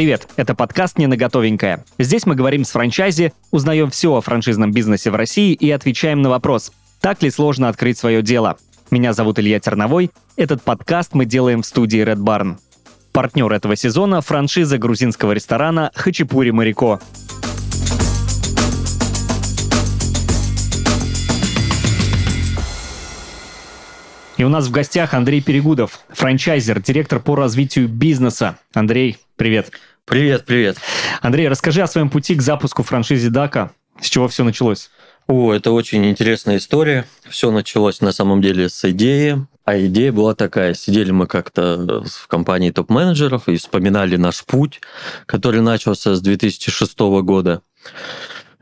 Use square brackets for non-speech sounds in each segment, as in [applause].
Привет, это подкаст «Не на готовенькое». Здесь мы говорим с франчайзи, узнаем все о франшизном бизнесе в России и отвечаем на вопрос, так ли сложно открыть свое дело. Меня зовут Илья Терновой. Этот подкаст мы делаем в студии Red Barn. Партнер этого сезона – франшиза грузинского ресторана «Хачапури Марико». И у нас в гостях Андрей Перегудов, франчайзер, директор по развитию бизнеса. Андрей, привет. Привет, привет. Андрей, расскажи о своем пути к запуску франшизы Дака. С чего все началось? О, это очень интересная история. Все началось на самом деле с идеи. А идея была такая. Сидели мы как-то в компании топ-менеджеров и вспоминали наш путь, который начался с 2006 года.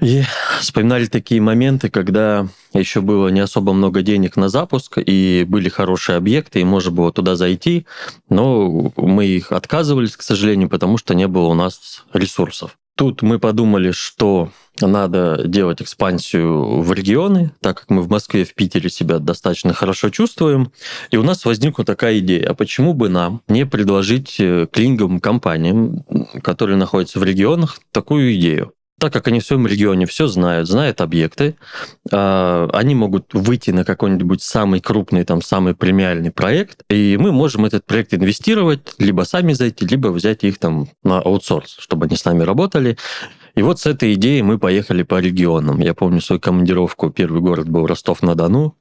И вспоминали такие моменты, когда еще было не особо много денег на запуск, и были хорошие объекты, и можно было туда зайти, но мы их отказывались, к сожалению, потому что не было у нас ресурсов. Тут мы подумали, что надо делать экспансию в регионы, так как мы в Москве, в Питере себя достаточно хорошо чувствуем. И у нас возникла такая идея, а почему бы нам не предложить э, клининговым компаниям, которые находятся в регионах, такую идею? Так как они в своем регионе все знают, знают объекты, а, они могут выйти на какой-нибудь самый крупный, там, самый премиальный проект, и мы можем этот проект инвестировать, либо сами зайти, либо взять их там на аутсорс, чтобы они с нами работали. И вот с этой идеей мы поехали по регионам. Я помню свою командировку, первый город был Ростов-на-Дону.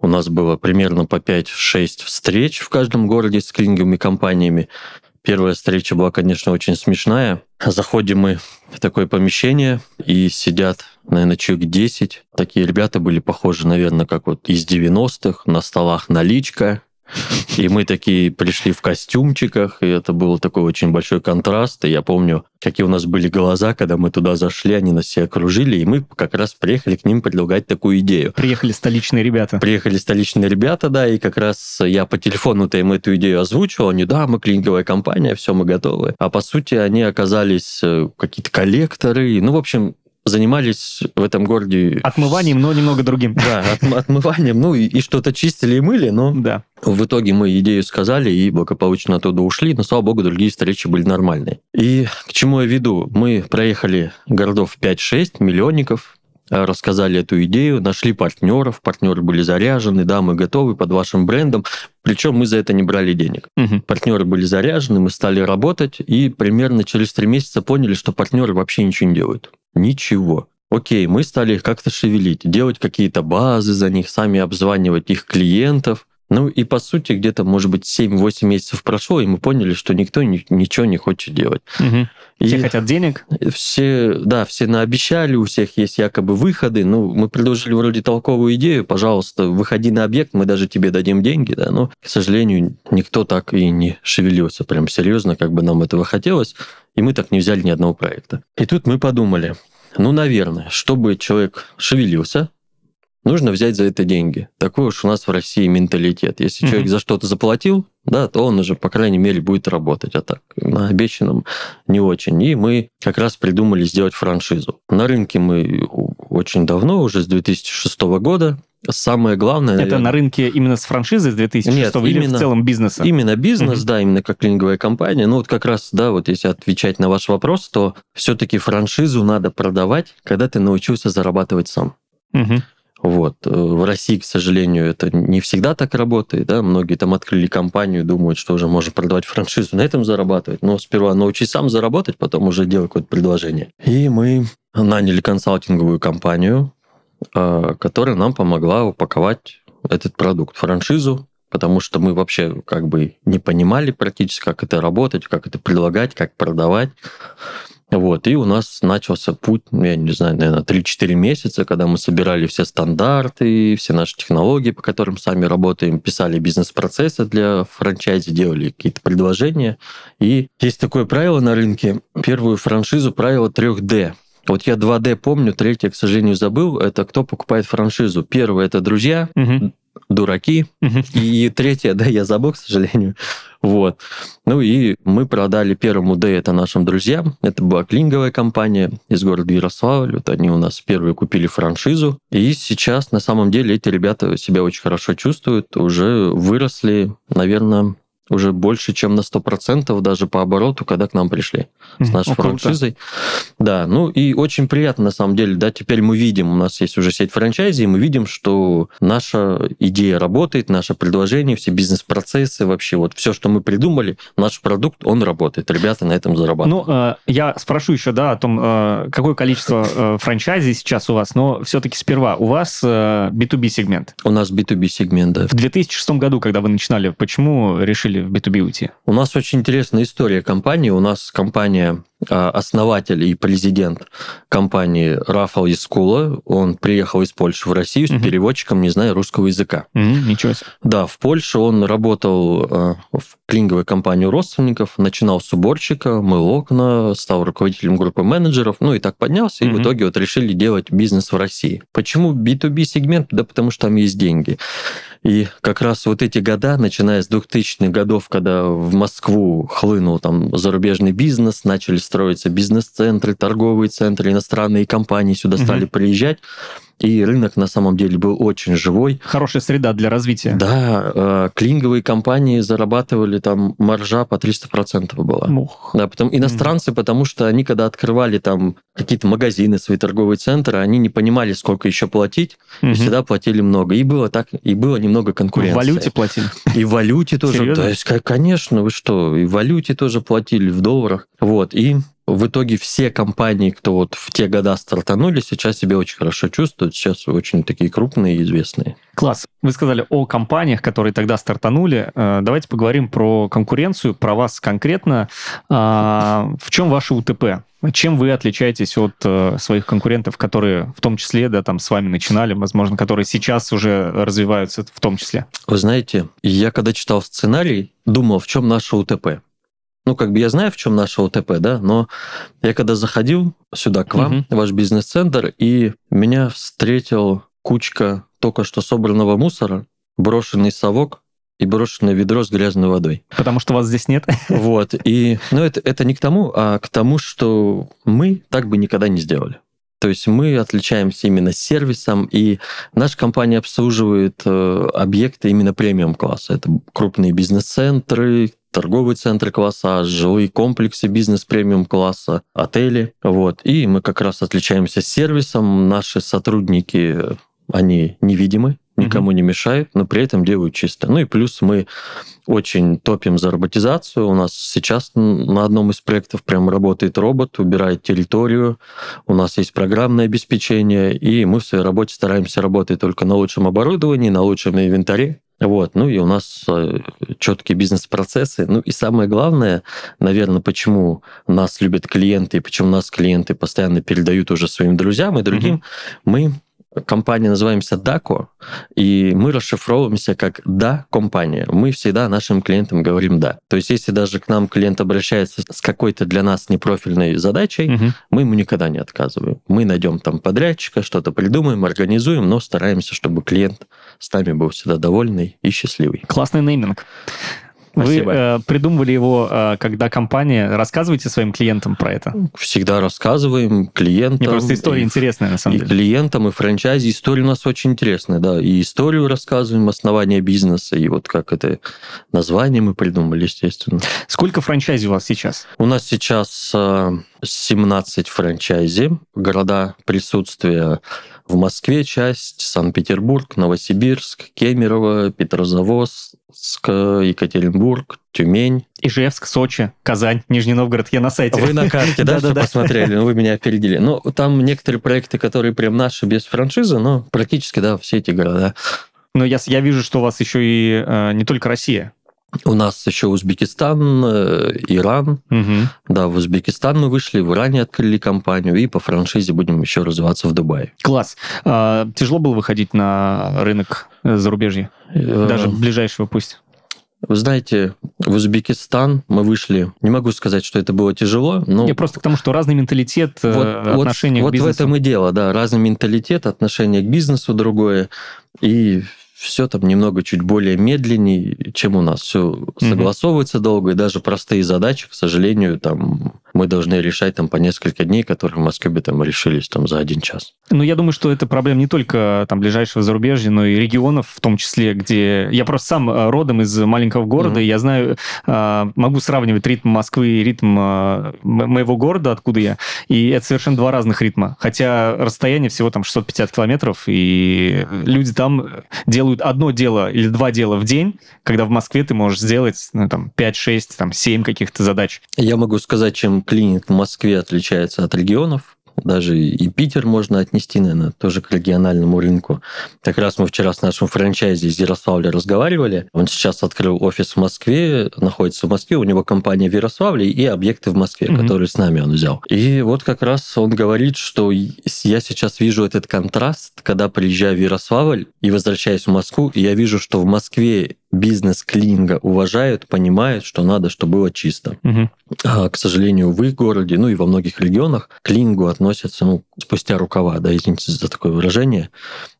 У нас было примерно по 5-6 встреч в каждом городе с клининговыми компаниями. Первая встреча была, конечно, очень смешная. Заходим мы в такое помещение, и сидят, наверное, человек 10. Такие ребята были похожи, наверное, как вот из 90-х. На столах наличка, и мы такие пришли в костюмчиках, и это был такой очень большой контраст. И я помню, какие у нас были глаза, когда мы туда зашли, они нас все окружили, и мы как раз приехали к ним предлагать такую идею. Приехали столичные ребята. Приехали столичные ребята, да, и как раз я по телефону-то им эту идею озвучивал, они, да, мы клининговая компания, все, мы готовы. А по сути они оказались э, какие-то коллекторы, ну, в общем, занимались в этом городе... Отмыванием, но немного другим. Да, отмыванием, ну и, и что-то чистили и мыли, но да. в итоге мы идею сказали и благополучно оттуда ушли, но, слава богу, другие встречи были нормальные. И к чему я веду? Мы проехали городов 5-6, миллионников, э, рассказали эту идею, нашли партнеров, партнеры были заряжены, да, мы готовы под вашим брендом, причем мы за это не брали денег. Угу. Партнеры были заряжены, мы стали работать, и примерно через три месяца поняли, что партнеры вообще ничего не делают. Ничего. Окей, мы стали их как-то шевелить, делать какие-то базы за них, сами обзванивать их клиентов. Ну и по сути где-то, может быть, 7-8 месяцев прошло, и мы поняли, что никто ни, ничего не хочет делать. Угу. И все хотят денег? Все, да, все наобещали, у всех есть якобы выходы. Ну, мы предложили вроде толковую идею, пожалуйста, выходи на объект, мы даже тебе дадим деньги, да, но, к сожалению, никто так и не шевелился прям серьезно, как бы нам этого хотелось, и мы так не взяли ни одного проекта. И тут мы подумали, ну, наверное, чтобы человек шевелился, нужно взять за это деньги. Такой уж у нас в России менталитет. Если mm-hmm. человек за что-то заплатил, да, то он уже, по крайней мере, будет работать. А так, на обещанном не очень. И мы как раз придумали сделать франшизу. На рынке мы очень давно, уже с 2006 года, Самое главное... Это наверное... на рынке именно с франшизой с 2006 Нет, или именно, в целом бизнеса? Именно бизнес, mm-hmm. да, именно как клининговая компания. Ну вот как раз, да, вот если отвечать на ваш вопрос, то все-таки франшизу надо продавать, когда ты научился зарабатывать сам. Mm-hmm. Вот. Э, в России, к сожалению, это не всегда так работает. Да? Многие там открыли компанию, думают, что уже можно продавать франшизу, на этом зарабатывать. Но сперва научись сам заработать, потом уже делать какое-то предложение. И мы наняли консалтинговую компанию, а, которая нам помогла упаковать этот продукт, франшизу, потому что мы вообще как бы не понимали практически, как это работать, как это предлагать, как продавать. Вот, и у нас начался путь, ну, я не знаю, наверное, 3-4 месяца, когда мы собирали все стандарты, все наши технологии, по которым сами работаем, писали бизнес-процессы для франчайзи, делали какие-то предложения. И есть такое правило на рынке, первую франшизу правило 3D. Вот я 2D помню, третье, к сожалению, забыл. Это кто покупает франшизу. Первое – это друзья, угу. дураки. Угу. И третье, да, я забыл, к сожалению. Вот. Ну и мы продали первому D это нашим друзьям. Это была клинговая компания из города Ярославль. Вот они у нас первые купили франшизу. И сейчас на самом деле эти ребята себя очень хорошо чувствуют. Уже выросли, наверное, уже больше, чем на 100% даже по обороту, когда к нам пришли с нашей О, круто. франшизой. Да, ну и очень приятно на самом деле, да, теперь мы видим, у нас есть уже сеть франчайзи, и мы видим, что наша идея работает, наше предложение, все бизнес-процессы, вообще вот все, что мы придумали, наш продукт, он работает. Ребята на этом зарабатывают. Ну, э, я спрошу еще, да, о том, э, какое количество э, франчайзи сейчас у вас, но все-таки сперва, у вас э, B2B-сегмент. У нас B2B сегмент, да. В 2006 году, когда вы начинали, почему решили в B2B уйти? У нас очень интересная история компании. У нас компания а, основатель и президент компании Рафал Искула, он приехал из Польши в Россию с Мгм. переводчиком, не зная русского языка. М, ничего себе. Да, в Польше он работал э, в клининговой компании у родственников, начинал с уборщика, мыл окна, стал руководителем группы менеджеров, ну и так поднялся, и Мгм. в итоге вот решили делать бизнес в России. Почему B2B сегмент? Да потому что там есть деньги. И как раз вот эти года, начиная с 2000-х годов, когда в Москву хлынул там зарубежный бизнес, начали строиться бизнес-центры, торговые центры, иностранные компании сюда Мгм. стали приезжать, и рынок на самом деле был очень живой. Хорошая среда для развития. Да, э, клининговые компании зарабатывали там маржа по 300% была. Ух. Да, потом иностранцы, потому что они, когда открывали там какие-то магазины, свои торговые центры, они не понимали, сколько еще платить, и Мгм. всегда платили много. И было так, и было немного В конкуренции. валюте платили. И в валюте тоже. Серьезно? То есть, конечно, вы что, и в валюте тоже платили, в долларах. Вот, и в итоге все компании, кто вот в те года стартанули, сейчас себя очень хорошо чувствуют, сейчас очень такие крупные и известные. Класс. Вы сказали о компаниях, которые тогда стартанули. Э, Давайте поговорим про конкуренцию, про вас конкретно. А, В чем ваше УТП? Чем вы отличаетесь от э, своих конкурентов, которые в том числе, да, там с вами начинали, возможно, которые сейчас уже развиваются в том числе? Вы знаете, я когда читал сценарий, думал, в чем наше УТП. Ну, как бы я знаю, в чем наше УТП, да, но я когда заходил сюда к вам, в ваш бизнес-центр, и меня встретил кучка только что собранного мусора, брошенный совок и брошенное ведро с грязной водой. Потому что вас здесь нет. [laughs] Вот, и, ну, это, это не к тому, а к тому, что мы так бы никогда не сделали. То есть мы отличаемся именно сервисом, и наша компания обслуживает э, объекты именно премиум-класса. Это крупные бизнес-центры, торговые центры класса, жилые комплексы бизнес-премиум-класса, отели. Вот. И мы как раз отличаемся сервисом. Наши сотрудники, они невидимы, никому не мешают, но при этом делают чисто. Ну и плюс мы очень топим за роботизацию. У нас сейчас на одном из проектов прям работает робот, убирает территорию. У нас есть программное обеспечение, и мы в своей работе стараемся работать только на лучшем оборудовании, на лучшем инвентаре. Вот, ну и у нас четкие бизнес-процессы. Ну и самое главное, наверное, почему нас любят клиенты и почему нас клиенты постоянно передают уже своим друзьям и другим, Мгм. мы компания называемся DACO, и мы расшифровываемся как «да» компания. Мы всегда нашим клиентам говорим «да». То есть если даже к нам клиент обращается с какой-то для нас непрофильной задачей, Мгм. мы ему никогда не отказываем. Мы найдем там подрядчика, что-то придумаем, организуем, но стараемся, чтобы клиент с нами был всегда довольный и счастливый. Классный нейминг. Вы Спасибо. э, придумывали его, э, когда компания... Рассказывайте своим клиентам про это. Всегда рассказываем клиентам. Мне просто история и интересная, на самом и деле. клиентам, и франчайзи. История у нас очень интересная, да. И историю рассказываем, основания бизнеса, и вот как это название мы придумали, естественно. Сколько франчайзи у вас сейчас? У нас сейчас э, 17 франчайзи, города присутствия в Москве часть, Санкт-Петербург, Новосибирск, Кемерово, Петрозаводск, Екатеринбург, Тюмень. Ижевск, Сочи, Казань, Нижний Новгород. Я на сайте. Вы на карте, да, [laughs] Да-да-да. посмотрели? Ну, Вы меня опередили. Ну, там некоторые проекты, которые прям наши без франшизы, но практически, да, все эти города. Но я, с- я вижу, что у вас еще и э, не только Россия. У нас еще Узбекистан, э, Иран. Мгм. Да, в Узбекистан мы вышли, в Иране открыли компанию, и по франшизе будем еще развиваться в Дубае. Класс. А, тяжело было выходить на рынок э, зарубежья? Э, Даже ближайшего пусть. Вы знаете, в Узбекистан мы вышли, не могу сказать, что это было тяжело, но... Я просто к тому, что разный менталитет, вот, вот- отношение вот к бизнесу. в этом и дело, да, разный менталитет, отношение к бизнесу другое, и все там немного чуть более медленнее, чем у нас. Все согласовывается долго, и даже простые задачи, к сожалению, там мы должны решать там по несколько дней, которые в Москве бы там решились там за один час. Ну, я думаю, что это проблема не только там ближайшего зарубежья, но и регионов, в том числе, где... Я просто сам э, родом из маленького города, mm-hmm. и я знаю, э, могу сравнивать ритм Москвы и ритм э, моего города, откуда я, и это совершенно два разных ритма. Хотя расстояние всего там 650 километров, и люди там делают одно дело или два дела в день, когда в Москве ты можешь сделать ну, там 5, 6, там 7 каких-то задач. Я могу сказать, чем клиник в Москве отличается от регионов даже и Питер можно отнести, наверное, тоже к региональному рынку. Как раз мы вчера с нашим франчайзи из Ярославля разговаривали. Он сейчас открыл офис в Москве, находится в Москве, у него компания в Ярославле и объекты в Москве, mm-hmm. которые с нами он взял. И вот как раз он говорит, что я сейчас вижу этот контраст, когда приезжаю в Ярославль и возвращаюсь в Москву, и я вижу, что в Москве бизнес клининга уважают, понимают, что надо, чтобы было чисто. Угу. А, к сожалению, в их городе, ну и во многих регионах, к клинингу относятся ну, спустя рукава, да, извините за такое выражение.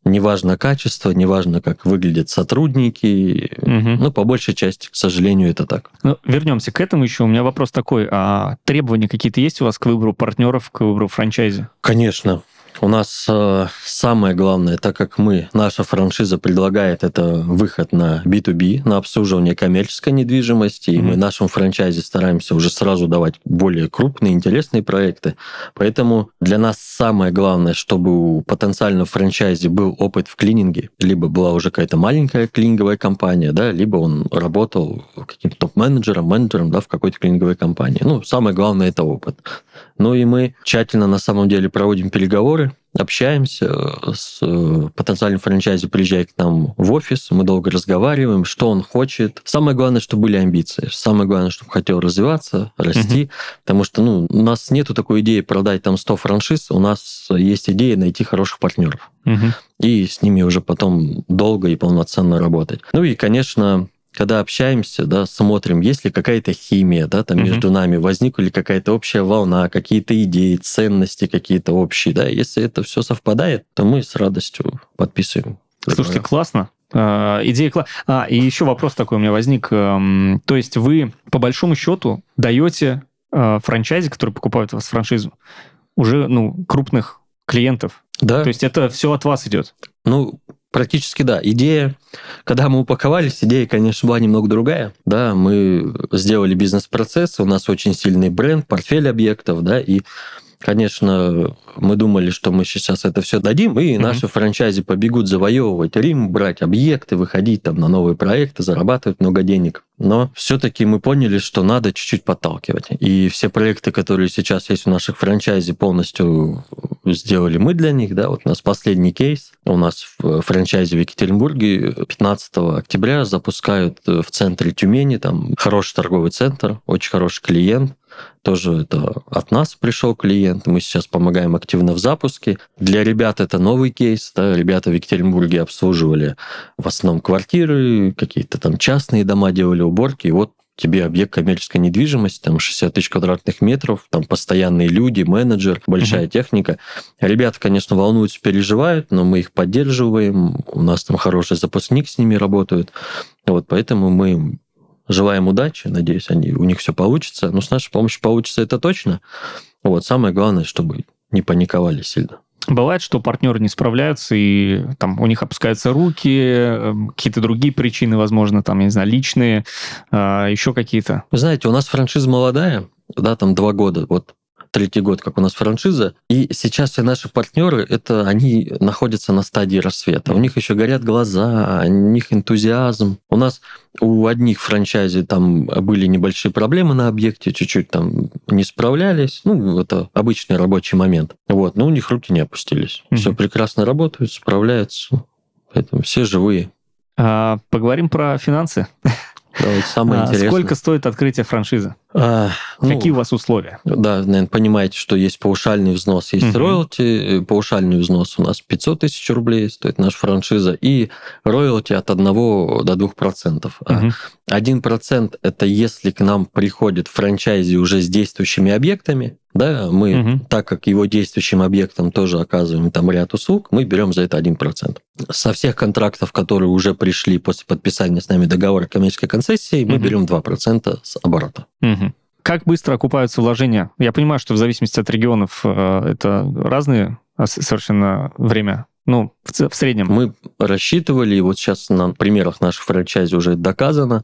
Неважно качество, неважно, как выглядят сотрудники. Угу. Ну, по большей части, к сожалению, это так. Ну, вернемся к этому еще. У меня вопрос такой. А требования какие-то есть у вас к выбору партнеров, к выбору франчайзи? Конечно. У нас э, самое главное, так как мы, наша франшиза предлагает это выход на B2B, на обслуживание коммерческой недвижимости, mm-hmm. и мы нашему франчайзе стараемся уже сразу давать более крупные, интересные проекты. Поэтому для нас самое главное, чтобы у потенциального франчайзи был опыт в клининге, либо была уже какая-то маленькая клининговая компания, да, либо он работал каким-то топ-менеджером, менеджером да, в какой-то клининговой компании. Ну, самое главное – это опыт. Ну и мы тщательно на самом деле проводим переговоры, общаемся с э, потенциальным франчайзи, приезжает к нам в офис, мы долго разговариваем, что он хочет. Самое главное, чтобы были амбиции. Самое главное, чтобы хотел развиваться, расти. Угу. Потому что ну, у нас нету такой идеи продать там 100 франшиз, у нас есть идея найти хороших партнеров. Угу. И с ними уже потом долго и полноценно работать. Ну и, конечно, когда общаемся, да, смотрим, есть ли какая-то химия, да, там mm-hmm. между нами, возникла ли какая-то общая волна, какие-то идеи, ценности какие-то общие, да, если это все совпадает, то мы с радостью подписываем. Слушайте, классно. Uh, идея класс. А, и еще вопрос такой у меня возник. Um, то есть вы, по большому счету, даете uh, франчайзе, которые покупают у вас франшизу, уже, ну, крупных клиентов. Да. То есть это все от вас идет. Ну, Практически да. Идея, когда мы упаковались, идея, конечно, была немного другая. Да, мы сделали бизнес-процесс, у нас очень сильный бренд, портфель объектов, да, и Конечно, мы думали, что мы сейчас это все дадим, и mm-hmm. наши франчайзи побегут завоевывать Рим, брать объекты, выходить там на новые проекты, зарабатывать много денег. Но все-таки мы поняли, что надо чуть-чуть подталкивать. И все проекты, которые сейчас есть у наших франчайзи, полностью сделали мы для них. Да? Вот у нас последний кейс. У нас в франчайзе в Екатеринбурге 15 октября запускают в центре Тюмени, там хороший торговый центр, очень хороший клиент, тоже это от нас пришел клиент, мы сейчас помогаем активно в запуске. Для ребят это новый кейс, да, ребята в Екатеринбурге обслуживали в основном квартиры, какие-то там частные дома делали уборки, и вот тебе объект коммерческой недвижимости, там 60 тысяч квадратных метров, там постоянные люди, менеджер, большая uh-huh. техника. Ребята, конечно, волнуются, переживают, но мы их поддерживаем, у нас там хороший запускник с ними работает. Вот поэтому мы Желаем удачи, надеюсь, они, у них все получится. Но с нашей помощью получится это точно. Вот, самое главное, чтобы не паниковали сильно. Бывает, что партнеры не справляются, и там у них опускаются руки, эм, какие-то другие причины, возможно, там, я не знаю, личные, а, еще какие-то. Вы знаете, у нас франшиза молодая, да, там два года. Вот третий год, как у нас франшиза. И сейчас все наши партнеры, это они находятся на стадии рассвета. У них еще горят глаза, у них энтузиазм. У нас у одних франчайзи там были небольшие проблемы на объекте, чуть-чуть там не справлялись. Ну, это обычный рабочий момент. Вот, но у них руки не опустились. Mm-hmm. Все прекрасно работают, справляются. Поэтому все живые. А, поговорим про финансы. Давайте, самое а, интересное. Сколько стоит открытие франшизы? А, ну, Какие у вас условия? Да, наверное, понимаете, что есть паушальный взнос, есть угу. роялти. Паушальный взнос у нас 500 тысяч рублей стоит наша франшиза, и роялти от 1 до 2%. Угу. 1% это если к нам приходит франчайзи уже с действующими объектами, да, мы, угу. так как его действующим объектам тоже оказываем там ряд услуг, мы берем за это 1%. Со всех контрактов, которые уже пришли после подписания с нами договора коммерческой концессии, мы угу. берем 2% с оборота. Угу. Как быстро окупаются вложения? Я понимаю, что в зависимости от регионов э, это разные совершенно время. Ну, в, в среднем. Мы рассчитывали, и вот сейчас на примерах наших франчайзи уже доказано,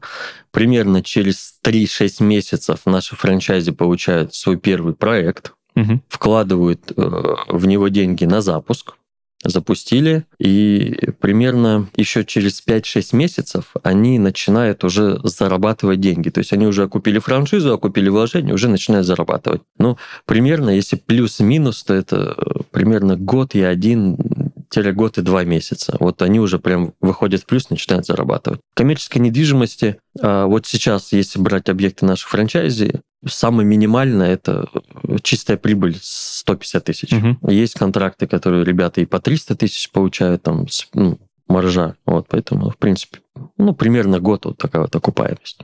примерно через 3-6 месяцев наши франчайзи получают свой первый проект, угу. вкладывают э, в него деньги на запуск, запустили, и примерно еще через 5-6 месяцев они начинают уже зарабатывать деньги. То есть они уже окупили франшизу, окупили вложения, уже начинают зарабатывать. Ну, примерно, если плюс-минус, то это примерно год и один год и два месяца. Вот они уже прям выходят в плюс, начинают зарабатывать. Коммерческой недвижимости, а, вот сейчас, если брать объекты наших франчайзи, самое минимальное это чистая прибыль 150 тысяч. Угу. Есть контракты, которые ребята и по 300 тысяч получают, там, ну, маржа. Вот, поэтому, в принципе, ну, примерно год вот такая вот окупаемость.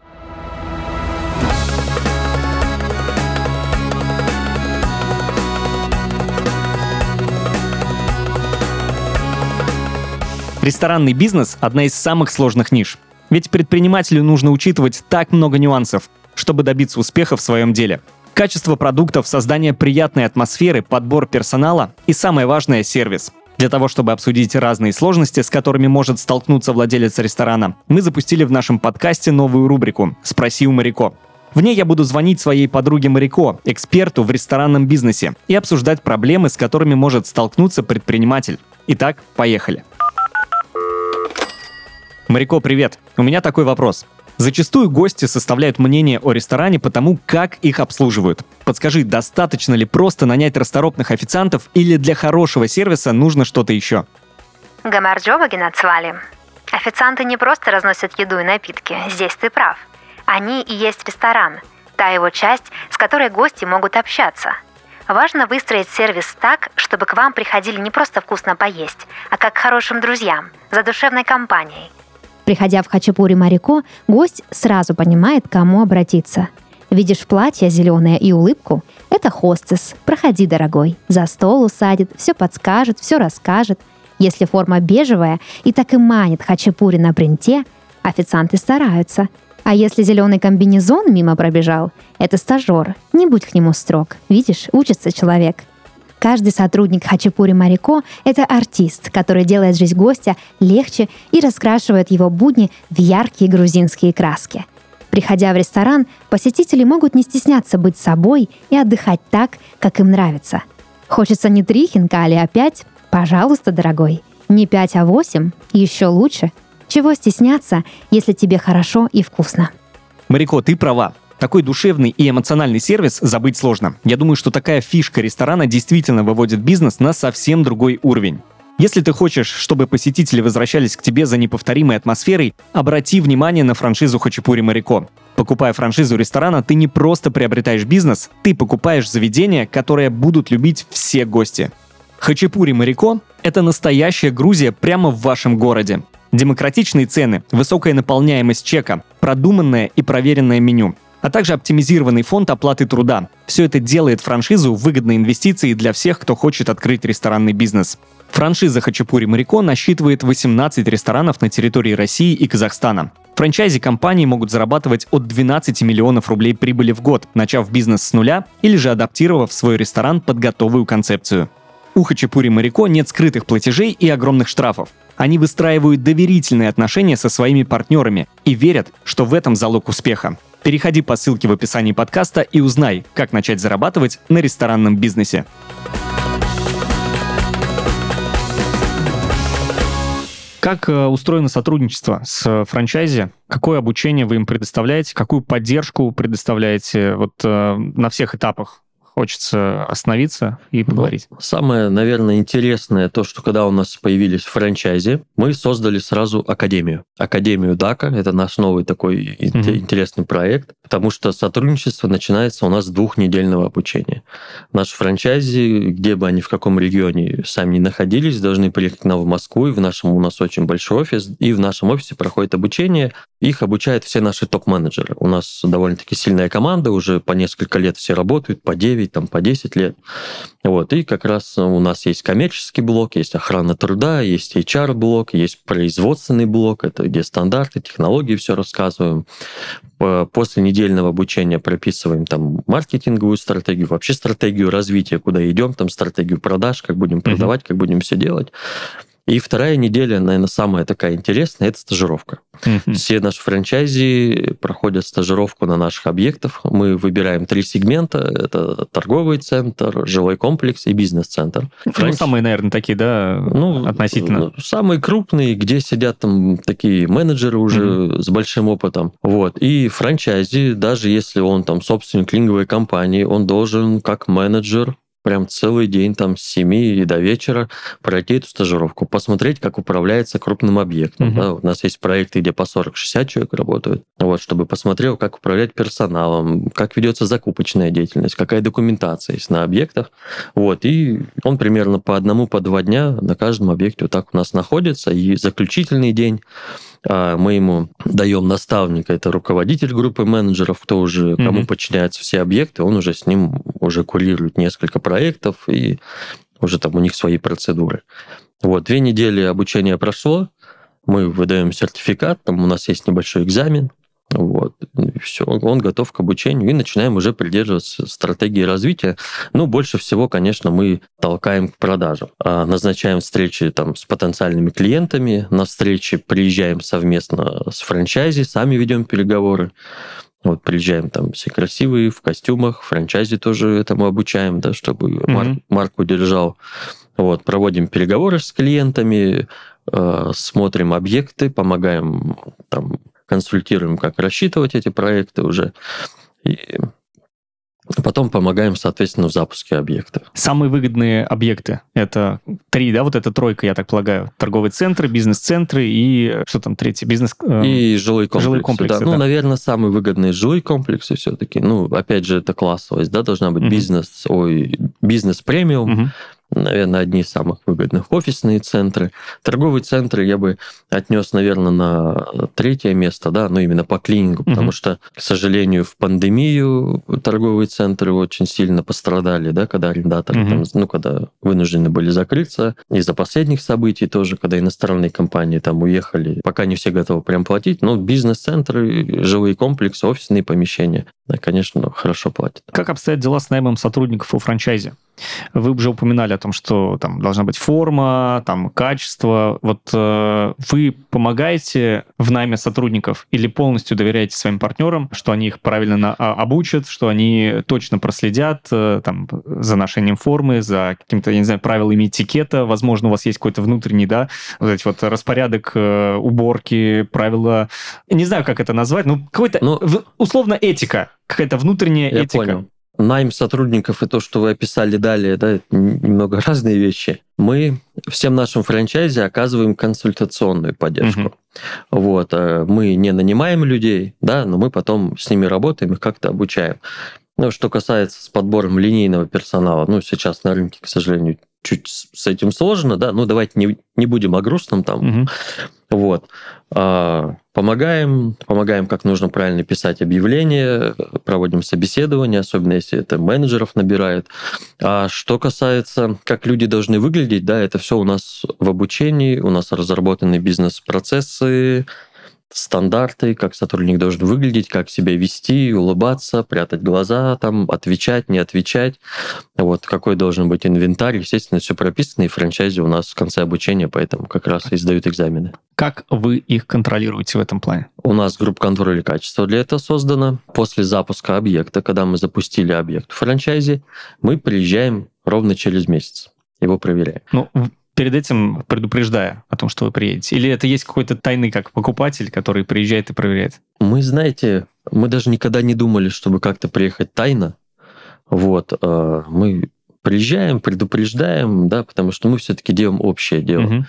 Ресторанный бизнес – одна из самых сложных ниш. Ведь предпринимателю нужно учитывать так много нюансов, чтобы добиться успеха в своем деле. Качество продуктов, создание приятной атмосферы, подбор персонала и самое важное – сервис. Для того, чтобы обсудить разные сложности, с которыми может столкнуться владелец ресторана, мы запустили в нашем подкасте новую рубрику «Спроси у Марико». В ней я буду звонить своей подруге Марико, эксперту в ресторанном бизнесе, и обсуждать проблемы, с которыми может столкнуться предприниматель. Итак, поехали. Марико, привет. У меня такой вопрос. Зачастую гости составляют мнение о ресторане по тому, как их обслуживают. Подскажи, достаточно ли просто нанять расторопных официантов или для хорошего сервиса нужно что-то еще? Гамарджова Геннадсвали. Официанты не просто разносят еду и напитки, здесь ты прав. Они и есть ресторан, та его часть, с которой гости могут общаться. Важно выстроить сервис так, чтобы к вам приходили не просто вкусно поесть, а как к хорошим друзьям, за душевной компанией – Приходя в Хачапури Марико, гость сразу понимает, к кому обратиться. Видишь платье зеленое и улыбку? Это хостес. Проходи, дорогой. За стол усадит, все подскажет, все расскажет. Если форма бежевая и так и манит хачапури на принте, официанты стараются. А если зеленый комбинезон мимо пробежал, это стажер. Не будь к нему строг. Видишь, учится человек – Каждый сотрудник Хачапури Марико — это артист, который делает жизнь гостя легче и раскрашивает его будни в яркие грузинские краски. Приходя в ресторан, посетители могут не стесняться быть собой и отдыхать так, как им нравится. Хочется не три хинкали, а пять? Пожалуйста, дорогой. Не пять, а восемь? Еще лучше. Чего стесняться, если тебе хорошо и вкусно? Марико, ты права. Такой душевный и эмоциональный сервис забыть сложно. Я думаю, что такая фишка ресторана действительно выводит бизнес на совсем другой уровень. Если ты хочешь, чтобы посетители возвращались к тебе за неповторимой атмосферой, обрати внимание на франшизу Хачапури Марико. Покупая франшизу ресторана, ты не просто приобретаешь бизнес, ты покупаешь заведение, которое будут любить все гости. Хачапури Марико – это настоящая Грузия прямо в вашем городе. Демократичные цены, высокая наполняемость чека, продуманное и проверенное меню – а также оптимизированный фонд оплаты труда. Все это делает франшизу выгодной инвестицией для всех, кто хочет открыть ресторанный бизнес. Франшиза Хачапури Марико насчитывает 18 ресторанов на территории России и Казахстана. Франчайзи компании могут зарабатывать от 12 миллионов рублей прибыли в год, начав бизнес с нуля или же адаптировав свой ресторан под готовую концепцию. У Хачапури Марико нет скрытых платежей и огромных штрафов. Они выстраивают доверительные отношения со своими партнерами и верят, что в этом залог успеха. Переходи по ссылке в описании подкаста и узнай, как начать зарабатывать на ресторанном бизнесе. Как э, устроено сотрудничество с франчайзи? Какое обучение вы им предоставляете? Какую поддержку предоставляете вот э, на всех этапах хочется остановиться и ну, поговорить. Ну, самое, наверное, интересное то, что когда у нас появились франчайзи, мы создали сразу академию. Академию ДАКа, это наш новый такой mm-hmm. интересный проект, потому что сотрудничество начинается у нас с двухнедельного обучения. Наши франчайзи, где бы они в каком регионе сами не находились, должны приехать к нам в Москву, и в нашем у нас очень большой офис, и в нашем офисе проходит обучение, их обучают все наши топ-менеджеры. У нас довольно-таки сильная команда, уже по несколько лет все работают, по 9, там, по 10 лет. Вот. И как раз у нас есть коммерческий блок, есть охрана труда, есть HR-блок, есть производственный блок, это где стандарты, технологии все рассказываем. После недельного обучения прописываем там маркетинговую стратегию, вообще стратегию развития, куда идем, там стратегию продаж, как будем продавать, mm-hmm. как будем все делать. И вторая неделя, наверное, самая такая интересная, это стажировка. Mm-hmm. Все наши франчайзи проходят стажировку на наших объектах. Мы выбираем три сегмента. Это торговый центр, жилой комплекс и бизнес-центр. Ну, Франч... самые, наверное, такие, да, ну, относительно? Ну, самые крупные, где сидят там такие менеджеры уже mm-hmm. с большим опытом. Вот. И франчайзи, даже если он там собственник линговой компании, он должен как менеджер прям целый день там с 7 до вечера пройти эту стажировку, посмотреть, как управляется крупным объектом. Угу. Да, у нас есть проекты, где по 40-60 человек работают. Вот, чтобы посмотрел, как управлять персоналом, как ведется закупочная деятельность, какая документация есть на объектах. Вот, и он примерно по одному, по два дня на каждом объекте вот так у нас находится. И заключительный день мы ему даем наставника, это руководитель группы менеджеров, кто уже, кому mm-hmm. подчиняются все объекты, он уже с ним уже курирует несколько проектов, и уже там у них свои процедуры. Вот, две недели обучения прошло, мы выдаем сертификат, там у нас есть небольшой экзамен, вот. Все, он готов к обучению, и начинаем уже придерживаться стратегии развития. Ну, больше всего, конечно, мы толкаем к продажам. А назначаем встречи там, с потенциальными клиентами, на встречи приезжаем совместно с франчайзи, сами ведем переговоры. Вот приезжаем там все красивые, в костюмах, франчайзи тоже этому обучаем, да, чтобы mm-hmm. марк, марку держал. Вот, проводим переговоры с клиентами, э, смотрим объекты, помогаем там консультируем, как рассчитывать эти проекты уже. И Потом помогаем, соответственно, в запуске объекта. Самые выгодные объекты – это три, да, вот эта тройка, я так полагаю. Торговые центры, бизнес-центры и что там третий? Бизнес... Э, и жилой комплекс. Жилой комплекс да. да. Ну, наверное, самые выгодные жилые комплексы все-таки. Ну, опять же, это классовость, да, должна быть угу. бизнес, ой, бизнес-премиум. Угу наверное, одни из самых выгодных. Офисные центры. Торговые центры я бы отнес, наверное, на третье место, да, ну именно по клинингу, угу. потому что, к сожалению, в пандемию торговые центры очень сильно пострадали, да, когда арендаторы, угу. там, ну, когда вынуждены были закрыться. Из-за последних событий тоже, когда иностранные компании там уехали, пока не все готовы прям платить, но бизнес-центры, жилые комплексы, офисные помещения, да, конечно, хорошо платят. Как обстоят дела с наймом сотрудников у франчайзи? Вы уже упоминали о том, что там должна быть форма, там качество. Вот э, вы помогаете в найме сотрудников или полностью доверяете своим партнерам, что они их правильно на, а, обучат, что они точно проследят э, там за ношением формы, за каким-то, я не знаю, правилами этикета. Возможно, у вас есть какой-то внутренний, да, вот эти вот распорядок э, уборки, правила, не знаю, как это назвать, ну какой-то ну, условно этика, какая-то внутренняя я этика. Понял найм сотрудников и то, что вы описали далее, да, это немного [laughs] разные вещи. Мы всем нашим франчайзе оказываем консультационную поддержку. Угу. Вот, э, мы не нанимаем людей, да, но мы потом с ними работаем, их как-то обучаем. Ну, что касается с подбором линейного персонала, ну, сейчас на рынке, к сожалению, чуть с этим сложно, да, ну, давайте не, не будем о грустном там. Угу. Вот. А, помогаем, помогаем, как нужно правильно писать объявления, проводим собеседования, особенно если это менеджеров набирает. А что касается, как люди должны выглядеть, да, это все у нас в обучении, у нас разработаны бизнес-процессы, стандарты, как сотрудник должен выглядеть, как себя вести, улыбаться, прятать глаза, там, отвечать, не отвечать. Вот какой должен быть инвентарь. Естественно, все прописано, и франчайзи у нас в конце обучения, поэтому как раз и сдают экзамены. Как вы их контролируете в этом плане? У нас группа контроля качества для этого создана. После запуска объекта, когда мы запустили объект в франчайзе, мы приезжаем ровно через месяц его проверяем. Ну, перед этим предупреждая о том, что вы приедете? Или это есть какой-то тайный как покупатель, который приезжает и проверяет? Мы, знаете, мы даже никогда не думали, чтобы как-то приехать тайно. Вот, э, мы приезжаем, предупреждаем, да, потому что мы все-таки делаем общее дело. Угу.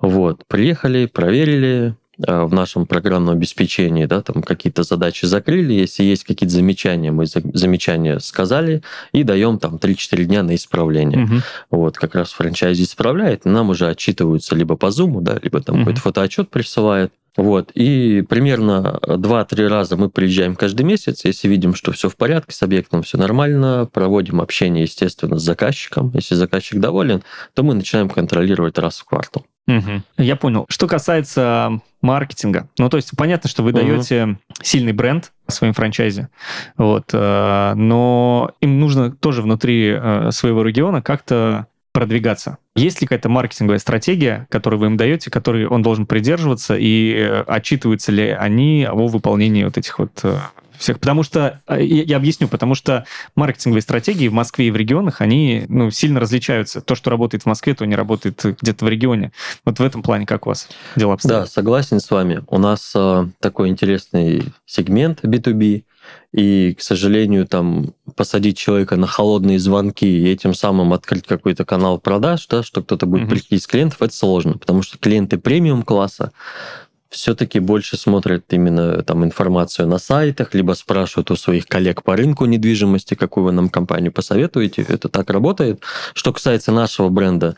Вот, приехали, проверили, в нашем программном обеспечении, да, там какие-то задачи закрыли, если есть какие-то замечания, мы замечания сказали и даем там 3-4 дня на исправление. Угу. Вот, как раз франчайзи исправляет, нам уже отчитываются либо по Zoom, да, либо там угу. какой-то фотоотчет присылает, Вот. И примерно 2-3 раза мы приезжаем каждый месяц. Если видим, что все в порядке с объектом, все нормально, проводим общение, естественно, с заказчиком. Если заказчик доволен, то мы начинаем контролировать раз в квартал. Угу. Я понял. Что касается маркетинга, ну то есть понятно, что вы угу. даете сильный бренд своим франчайзе, вот, э, но им нужно тоже внутри э, своего региона как-то продвигаться. Есть ли какая-то маркетинговая стратегия, которую вы им даете, которой он должен придерживаться, и э, отчитываются ли они о выполнении вот этих вот всех? Потому что, э, я объясню, потому что маркетинговые стратегии в Москве и в регионах, они ну, сильно различаются. То, что работает в Москве, то не работает где-то в регионе. Вот в этом плане как у вас дела обстоят? Да, согласен с вами. У нас такой интересный сегмент B2B, и, к сожалению, там посадить человека на холодные звонки и этим самым открыть какой-то канал продаж, да, что кто-то будет mm-hmm. приходить с клиентов, это сложно, потому что клиенты премиум класса все-таки больше смотрят именно там информацию на сайтах, либо спрашивают у своих коллег по рынку недвижимости, какую вы нам компанию посоветуете. Это так работает. Что касается нашего бренда,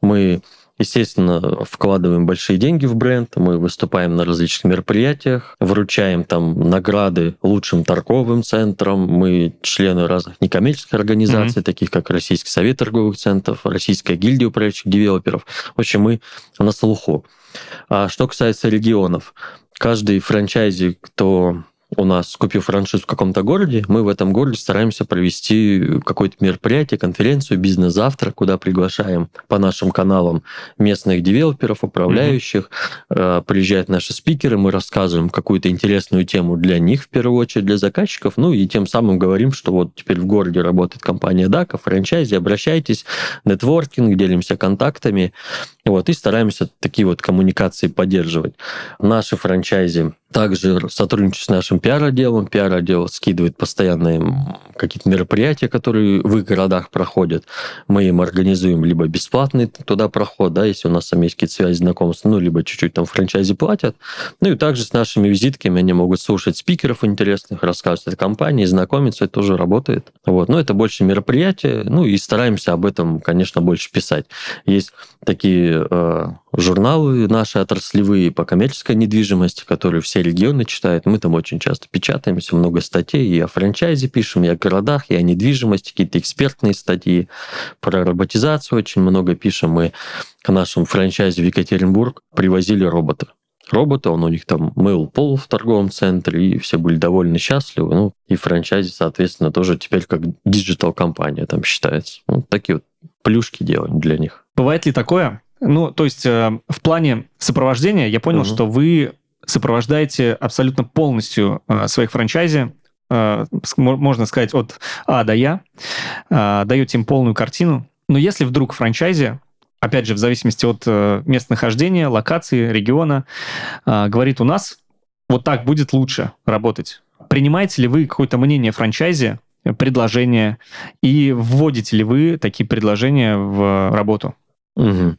мы Естественно, вкладываем большие деньги в бренд, мы выступаем на различных мероприятиях, вручаем там награды лучшим торговым центрам, мы члены разных некоммерческих организаций, mm-hmm. таких как Российский совет торговых центров, Российская гильдия управляющих девелоперов. В общем, мы на слуху. А что касается регионов, каждый франчайзи, кто у нас, купив франшизу в каком-то городе, мы в этом городе стараемся провести какое-то мероприятие, конференцию, бизнес-завтрак, куда приглашаем по нашим каналам местных девелоперов, управляющих. Mm-hmm. Приезжают наши спикеры, мы рассказываем какую-то интересную тему для них, в первую очередь, для заказчиков, ну и тем самым говорим, что вот теперь в городе работает компания DACA, франчайзи, обращайтесь, нетворкинг, делимся контактами, вот, и стараемся такие вот коммуникации поддерживать. Наши франчайзи также сотрудничаем с нашим пиар-отделом. Пиар-отдел скидывает постоянно им какие-то мероприятия, которые в их городах проходят. Мы им организуем либо бесплатный туда проход, да, если у нас там есть какие-то связи, знакомства, ну, либо чуть-чуть там франчайзи платят. Ну, и также с нашими визитками они могут слушать спикеров интересных, рассказывать о компании, знакомиться, это тоже работает. Вот. Но это больше мероприятия, ну, и стараемся об этом, конечно, больше писать. Есть такие э, журналы наши отраслевые по коммерческой недвижимости, которые все регионы читают. Мы там очень часто печатаемся, много статей и о франчайзе пишем, и о городах, и о недвижимости, какие-то экспертные статьи. Про роботизацию очень много пишем. Мы к нашему франчайзе в Екатеринбург привозили робота. Робота, он у них там мыл пол в торговом центре, и все были довольно счастливы. Ну, и франчайзи, соответственно, тоже теперь как digital-компания там считается. Вот такие вот плюшки делаем для них. Бывает ли такое, ну, то есть э, в плане сопровождения я понял, угу. что вы сопровождаете абсолютно полностью э, своих франчайзи, э, можно сказать, от А до Я, даете им полную картину. Но если вдруг франчайзи, опять же, в зависимости от местонахождения, локации, региона, говорит у нас, вот так будет лучше работать. Принимаете ли вы какое-то мнение франчайзи, предложение, и вводите ли вы такие предложения в работу? Угу.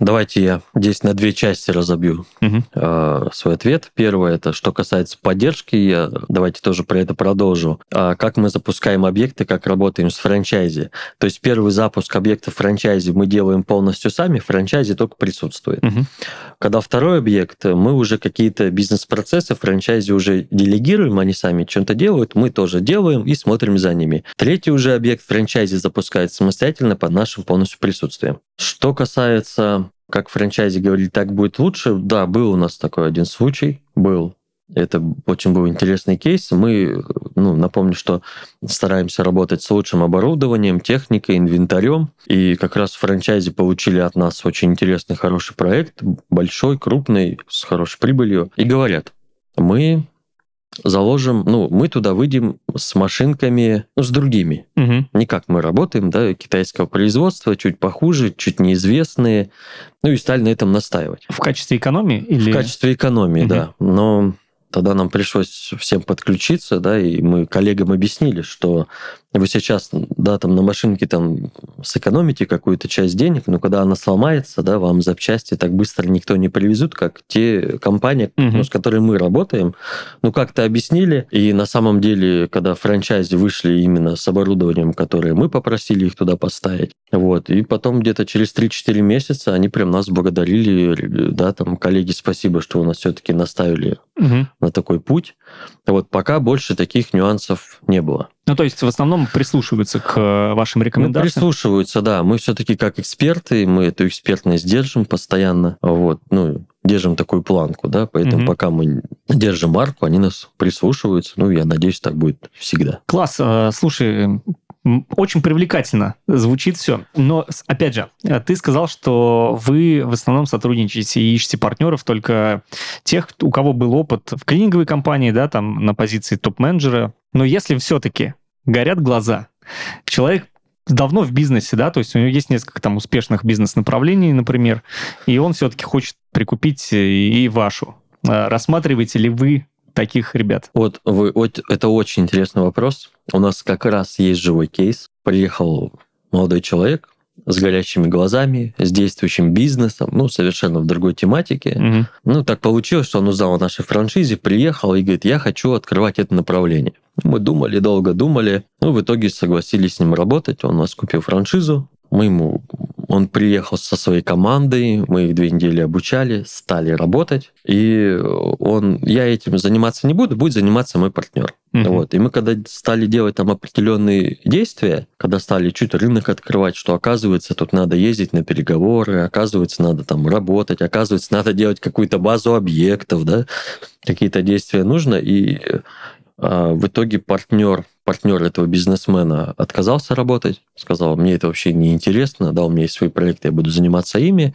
Давайте я здесь на две части разобью угу. свой ответ. Первое, это что касается поддержки, я давайте тоже про это продолжу. А как мы запускаем объекты, как работаем с франчайзи. То есть первый запуск объекта франчайзи мы делаем полностью сами, франчайзи только присутствует. Угу. Когда второй объект, мы уже какие-то бизнес-процессы франчайзи уже делегируем, они сами что-то делают, мы тоже делаем и смотрим за ними. Третий уже объект франчайзи запускает самостоятельно под нашим полностью присутствием. Что касается, как франчайзи говорили, так будет лучше, да, был у нас такой один случай, был. Это очень был интересный кейс. Мы, ну, напомню, что стараемся работать с лучшим оборудованием, техникой, инвентарем. И как раз франчайзи получили от нас очень интересный, хороший проект, большой, крупный, с хорошей прибылью. И говорят, мы заложим, ну, мы туда выйдем с машинками, ну, с другими. Угу. Не как мы работаем, да, китайского производства, чуть похуже, чуть неизвестные, ну, и стали на этом настаивать. В качестве экономии? Или... В качестве экономии, угу. да. Но тогда нам пришлось всем подключиться, да, и мы коллегам объяснили, что вы сейчас, да, там на машинке там сэкономите какую-то часть денег, но когда она сломается, да, вам запчасти так быстро никто не привезут, как те компании, угу. ну, с которыми мы работаем. Ну, как-то объяснили, и на самом деле, когда франчайзи вышли именно с оборудованием, которое мы попросили их туда поставить, вот, и потом где-то через 3-4 месяца они прям нас благодарили, да, там, коллеги, спасибо, что вы нас все-таки наставили угу. на такой путь. Вот пока больше таких нюансов не было. Ну, то есть в основном прислушиваются к э, вашим рекомендациям? Ну, прислушиваются, да. Мы все-таки как эксперты, мы эту экспертность держим постоянно. Вот, ну, держим такую планку, да, поэтому угу. пока мы держим марку, они нас прислушиваются. Ну, я надеюсь, так будет всегда. Класс. Э, слушай, очень привлекательно звучит все. Но, опять же, э, ты сказал, что вы в основном сотрудничаете и ищете партнеров только тех, у кого был опыт в клининговой компании, да, там на позиции топ-менеджера. Но если все-таки горят глаза, человек давно в бизнесе, да, то есть у него есть несколько там успешных бизнес-направлений, например, и он все-таки хочет прикупить и вашу. Э, рассматриваете ли вы таких ребят? Вот, вы, вот это очень интересный вопрос. У нас как раз есть живой кейс. Приехал молодой человек с горящими глазами, с действующим бизнесом, ну, совершенно в другой тематике. Угу. Ну, так получилось, что он узнал о нашей франшизе, приехал и говорит, я хочу открывать это направление. Мы думали, долго думали, ну, в итоге согласились с ним работать, он у нас купил франшизу, мы ему, он приехал со своей командой, мы их две недели обучали, стали работать, и он, я этим заниматься не буду, будет заниматься мой партнер. Mm-hmm. Вот. И мы когда стали делать там определенные действия, когда стали чуть рынок открывать, что оказывается тут надо ездить на переговоры, оказывается надо там работать, оказывается надо делать какую-то базу объектов, да, какие-то действия нужно, и в итоге партнер, партнер этого бизнесмена отказался работать, сказал, мне это вообще не интересно, да, у меня есть свои проекты, я буду заниматься ими.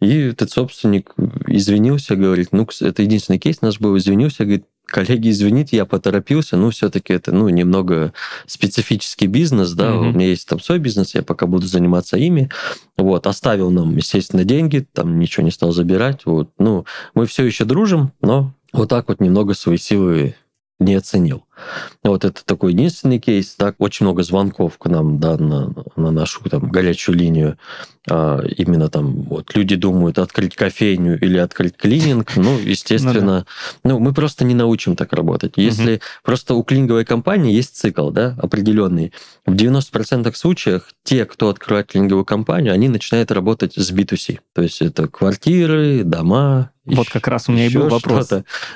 И этот собственник извинился, говорит, ну, это единственный кейс наш был, извинился, говорит, коллеги, извините, я поторопился, ну, все-таки это, ну, немного специфический бизнес, да, mm-hmm. у меня есть там свой бизнес, я пока буду заниматься ими, вот, оставил нам, естественно, деньги, там ничего не стал забирать, вот, ну, мы все еще дружим, но вот так вот немного свои силы не оценил. Вот это такой единственный кейс. Так, очень много звонков к нам да, на, на нашу там, горячую линию. А, именно там вот люди думают открыть кофейню или открыть клининг. Ну, естественно, ну, мы просто не научим так работать. Если угу. просто у клининговой компании есть цикл да, определенный, в 90% случаев те, кто открывает клининговую компанию, они начинают работать с B2C. То есть это квартиры, дома, вот как раз у меня и был вопрос.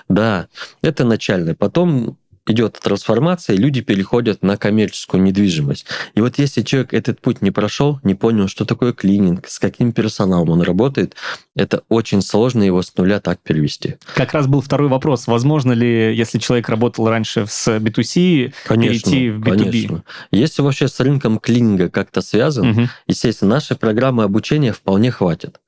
Да, это начальное. Потом идет трансформация, люди переходят на коммерческую недвижимость. И вот если человек этот путь не прошел, не понял, что такое клининг, с каким персоналом он работает, это очень сложно его с нуля так перевести. Как раз был второй вопрос. Возможно ли, если человек работал раньше с B2C, конечно, перейти в B2B? Конечно. Если вообще с рынком клининга как-то связан, угу. естественно, нашей программы обучения вполне хватит.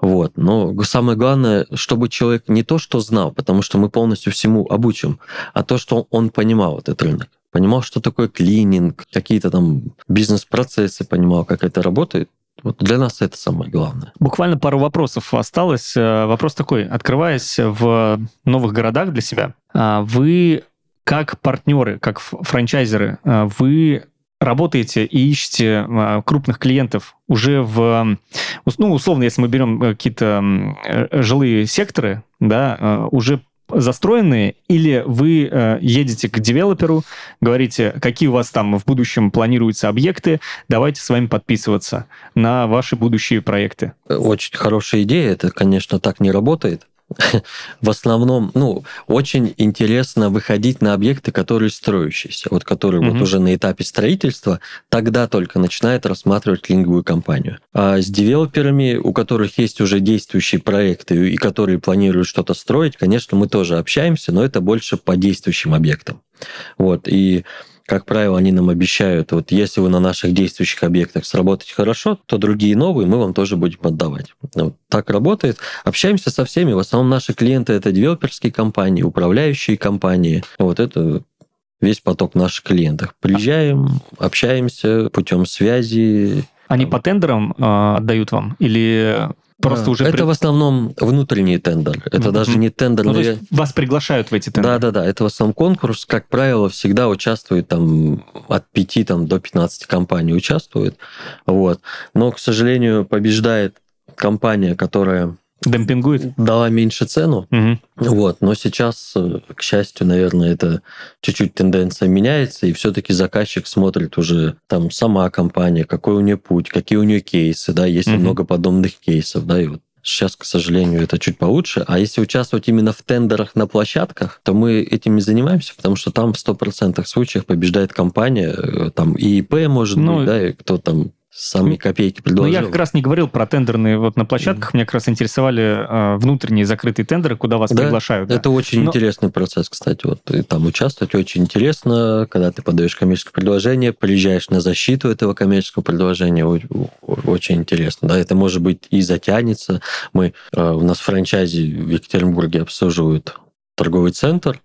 Вот. Но самое главное, чтобы человек не то, что знал, потому что мы полностью всему обучим, а то, что он понимал этот рынок. Понимал, что такое клининг, какие-то там бизнес-процессы, понимал, как это работает. Вот для нас это самое главное. Буквально пару вопросов осталось. Э, вопрос такой. Открываясь в новых городах для себя, а, вы как партнеры, как франчайзеры, э, вы работаете и ищете а, крупных клиентов уже в, ну, условно, если мы берем э, какие-то э, жилые секторы, да, э, уже застроенные, или вы едете к девелоперу, говорите, какие у вас там в будущем планируются объекты, давайте с вами подписываться на ваши будущие проекты. Очень хорошая идея, это, конечно, так не работает. [laughs] в основном, ну, очень интересно выходить на объекты, которые строящиеся, вот которые mm-hmm. вот уже на этапе строительства, тогда только начинает рассматривать линговую компанию. А с девелоперами, у которых есть уже действующие проекты и которые планируют что-то строить, конечно, мы тоже общаемся, но это больше по действующим объектам. Вот, и как правило, они нам обещают, вот если вы на наших действующих объектах сработаете хорошо, то другие новые мы вам тоже будем отдавать. Вот так работает. Общаемся со всеми. В основном наши клиенты это девелоперские компании, управляющие компании. Вот это весь поток наших клиентов. Приезжаем, общаемся путем связи. Они по тендерам э, отдают вам или просто А, уже... Это при- в основном внутренний тендер. Это Мгм. даже не тендер. Ну, то есть вас приглашают в эти тендеры? Да, да, да. Это в основном конкурс. Как правило, всегда участвует там от 5 там, до 15 компаний участвует. Вот. Но, к сожалению, побеждает компания, которая Демпингует? дала меньше цену. Мгм. Вот. Но сейчас, э, к счастью, наверное, это чуть-чуть тенденция меняется, и все-таки заказчик смотрит уже там сама компания, какой у нее путь, какие у нее кейсы, да, есть Мгм. много подобных кейсов, да, и вот Сейчас, к сожалению, это чуть получше. А если участвовать именно в тендерах на площадках, то мы этим и занимаемся, потому что там в 100% случаях побеждает компания, э, там и ИП может Ну, быть, да, и кто там копейки Ну, предложил. я как раз не говорил про тендерные вот на площадках. Меня как раз интересовали э, внутренние закрытые тендеры, куда вас Да, приглашают. да. Это очень Но- интересный процесс, кстати. Вот и там участвовать очень интересно, когда ты подаешь коммерческое предложение, приезжаешь на защиту этого коммерческого предложения, очень интересно. Да, это может быть и затянется. Мы э, у нас в франчайзе в Екатеринбурге обслуживают торговый центр,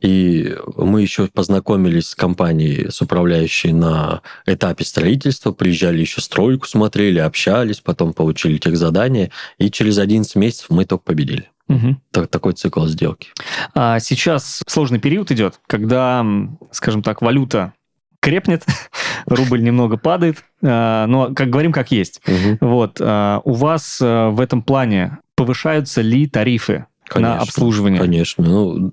и мы еще познакомились с компанией, с управляющей на этапе строительства, приезжали еще стройку смотрели, общались, потом получили тех задания, и через 11 месяцев мы только победили. Мгм. Так- такой цикл сделки. А сейчас сложный период идет, когда, скажем так, валюта крепнет, [laughs] рубль немного падает, а, но как говорим, как есть. Вот, а, у вас а, в этом плане повышаются ли тарифы на обслуживание? Конечно. Ну,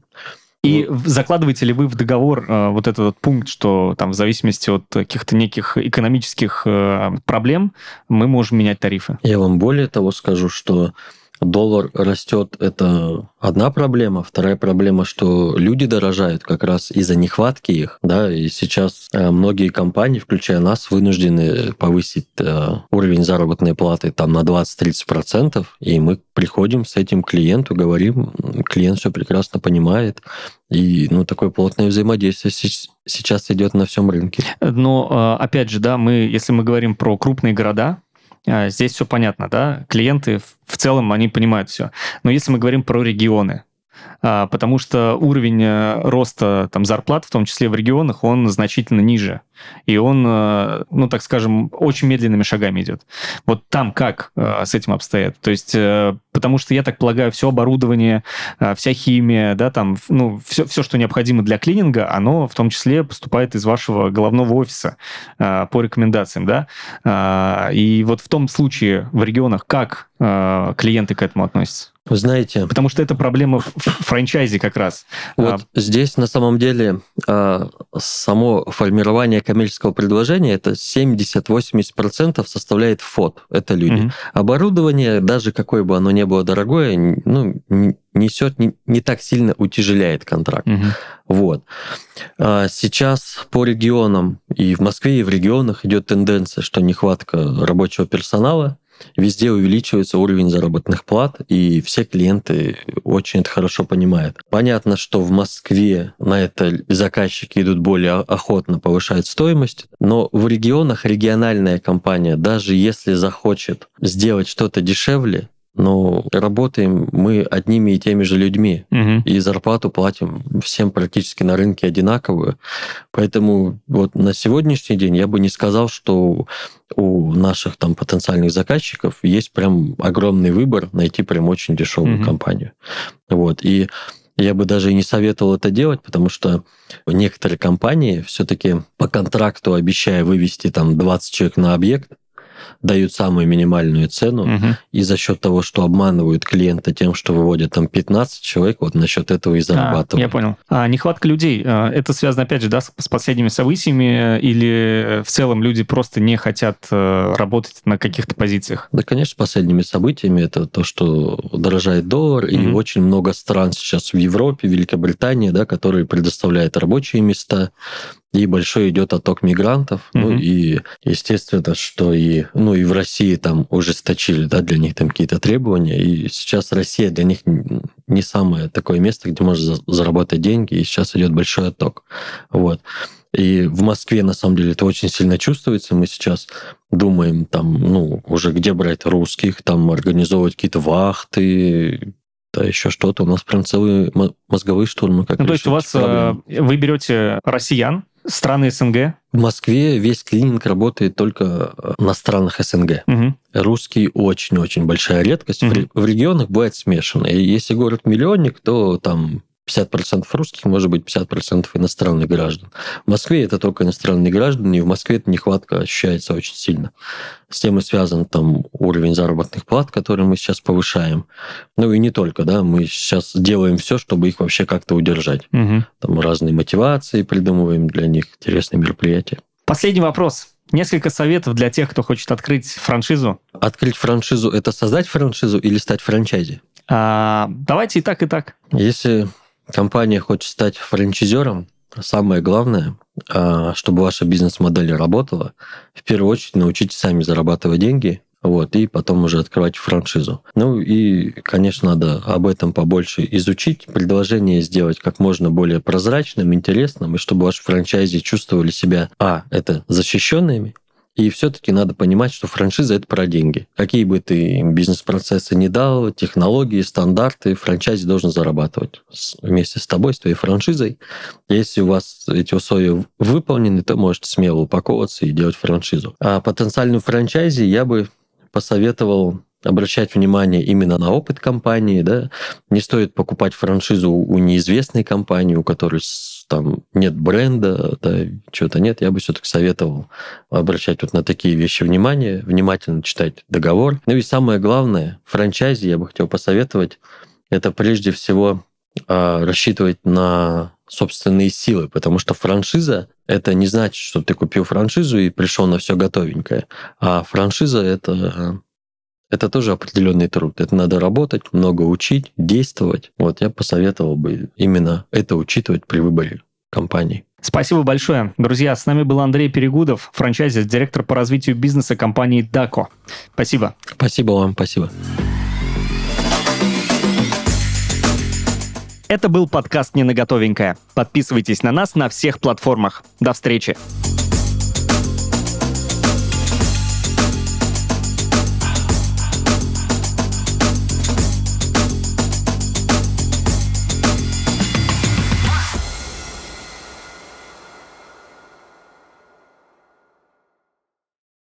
И в- закладываете ли вы в договор э, вот этот вот пункт, что там в зависимости от каких-то неких экономических э, проблем мы можем менять тарифы? я вам более того скажу, что доллар растет, это одна проблема. Вторая проблема, что люди дорожают как раз из-за нехватки их. Да, и сейчас э, многие компании, включая нас, вынуждены повысить э, уровень заработной платы там на 20-30%, и мы приходим с этим клиенту, говорим, клиент все прекрасно понимает, и ну, такое плотное взаимодействие сейчас идет на всем рынке. Но, э, опять же, да, мы, если мы говорим про крупные города, здесь все понятно, да, клиенты в- целом, они понимают все. Но если мы говорим про регионы, а, потому что уровень э, роста там, зарплат, в том числе в регионах, он значительно ниже. И он, э, ну, так скажем, очень медленными шагами идет. Вот там как э, с этим обстоят? То есть, потому что, я так полагаю, все оборудование, вся химия, да, там, ну, все, все, что необходимо для клининга, оно в том числе поступает из вашего головного офиса по рекомендациям, да. А, И вот в том случае в регионах как клиенты к этому относятся? Вы знаете, Потому что это проблема в франчайзе как раз. Вот здесь на самом деле а, само формирование коммерческого предложения это 70-80% составляет ФОД, это люди. Мгм. Оборудование, даже какое бы оно ни было дорогое, ну, несет, не, не так сильно утяжеляет контракт. Мгм. Вот. А Сейчас по регионам, и в Москве, и в регионах идет тенденция, что нехватка рабочего персонала, везде увеличивается уровень заработных плат, и все клиенты очень это хорошо понимают. Понятно, что в Москве на это заказчики идут более охотно, повышают стоимость, но в регионах региональная компания, даже если захочет сделать что-то дешевле, но работаем мы одними и теми же людьми Мгм. и зарплату платим всем практически на рынке одинаковую. Поэтому вот на сегодняшний день я бы не сказал, что у наших там потенциальных заказчиков есть прям огромный выбор найти прям очень дешевую Мгм. компанию. Вот. И я бы даже и не советовал это делать, потому что некоторые компании все-таки по контракту, обещая вывести там 20 человек на объект, дают самую минимальную цену, Мгм. и за счет того, что обманывают клиента тем, что выводят там 15 человек, вот насчет этого и А, зарабатывают. я понял. А нехватка людей, а, это связано, опять же, да, с, с последними событиями, э, или в целом люди просто не хотят э, работать на каких-то позициях? Да, конечно, с последними событиями это то, что дорожает доллар, и Мгм. очень много стран сейчас в Европе, Великобритании, да, которые предоставляют рабочие места, и большой идет отток мигрантов. Ну Мгм. и естественно, что и, ну, и в России там ужесточили да, для них там какие-то требования. И сейчас Россия для них не самое такое место, где можно за- заработать деньги, и сейчас идет большой отток. Вот. И в Москве, на самом деле, это очень сильно чувствуется. Мы сейчас думаем, там, ну, уже где брать русских, там, организовывать какие-то вахты, да, еще что-то. У нас прям целые мо- мозговые штурмы. Как Ну, то есть у вас, проблемы. э, вы берете россиян, Страны СНГ? В Москве весь клининг работает только э, на странах СНГ. Угу. Русский очень-очень большая редкость. Мгм. В, регионах бывает смешанно. И если город-миллионник, то там 50% русских, может быть, 50% иностранных граждан. В Москве это только иностранные граждане, и в Москве эта нехватка ощущается очень сильно. С тем и связан там уровень заработных плат, который мы сейчас повышаем. Ну и не только, да, мы сейчас делаем все, чтобы их вообще как-то удержать. Угу. Там разные мотивации придумываем для них, интересные мероприятия. Последний вопрос. Несколько советов для тех, кто хочет открыть франшизу. Открыть франшизу – это создать франшизу или стать франчайзи? А, давайте и так, и так. Если компания хочет стать франчайзером, самое главное, а, чтобы ваша бизнес-модель работала, в первую очередь научитесь сами зарабатывать деньги, вот, и потом уже открывать франшизу. Ну и, конечно, надо об этом побольше изучить, предложение сделать как можно более прозрачным, интересным, и чтобы ваши франчайзи чувствовали себя, а, это защищенными, и все-таки надо понимать, что франшиза это про деньги. Какие бы ты бизнес-процессы не дал, технологии, стандарты, франчайзи должен зарабатывать вместе с тобой, с твоей франшизой. Если у вас эти условия выполнены, то можете смело упаковываться и делать франшизу. А потенциальную франчайзи я бы посоветовал обращать внимание именно на опыт компании, да, не стоит покупать франшизу у неизвестной компании, у которой там нет бренда, да, чего-то нет, я бы все-таки советовал обращать вот на такие вещи внимание, внимательно читать договор. Ну и самое главное, франчайзи я бы хотел посоветовать, это прежде всего а, рассчитывать на собственные силы, потому что франшиза это не значит, что ты купил франшизу и пришел на все готовенькое, а франшиза это это тоже определенный труд. Это надо работать, много учить, действовать. Вот я посоветовал бы именно это учитывать при выборе компании. Спасибо большое. Друзья, с нами был Андрей Перегудов, франчайзер, директор по развитию бизнеса компании Дако. Спасибо. Спасибо вам, спасибо. Это был подкаст «Не на готовенькое». Подписывайтесь на нас на всех платформах. До встречи.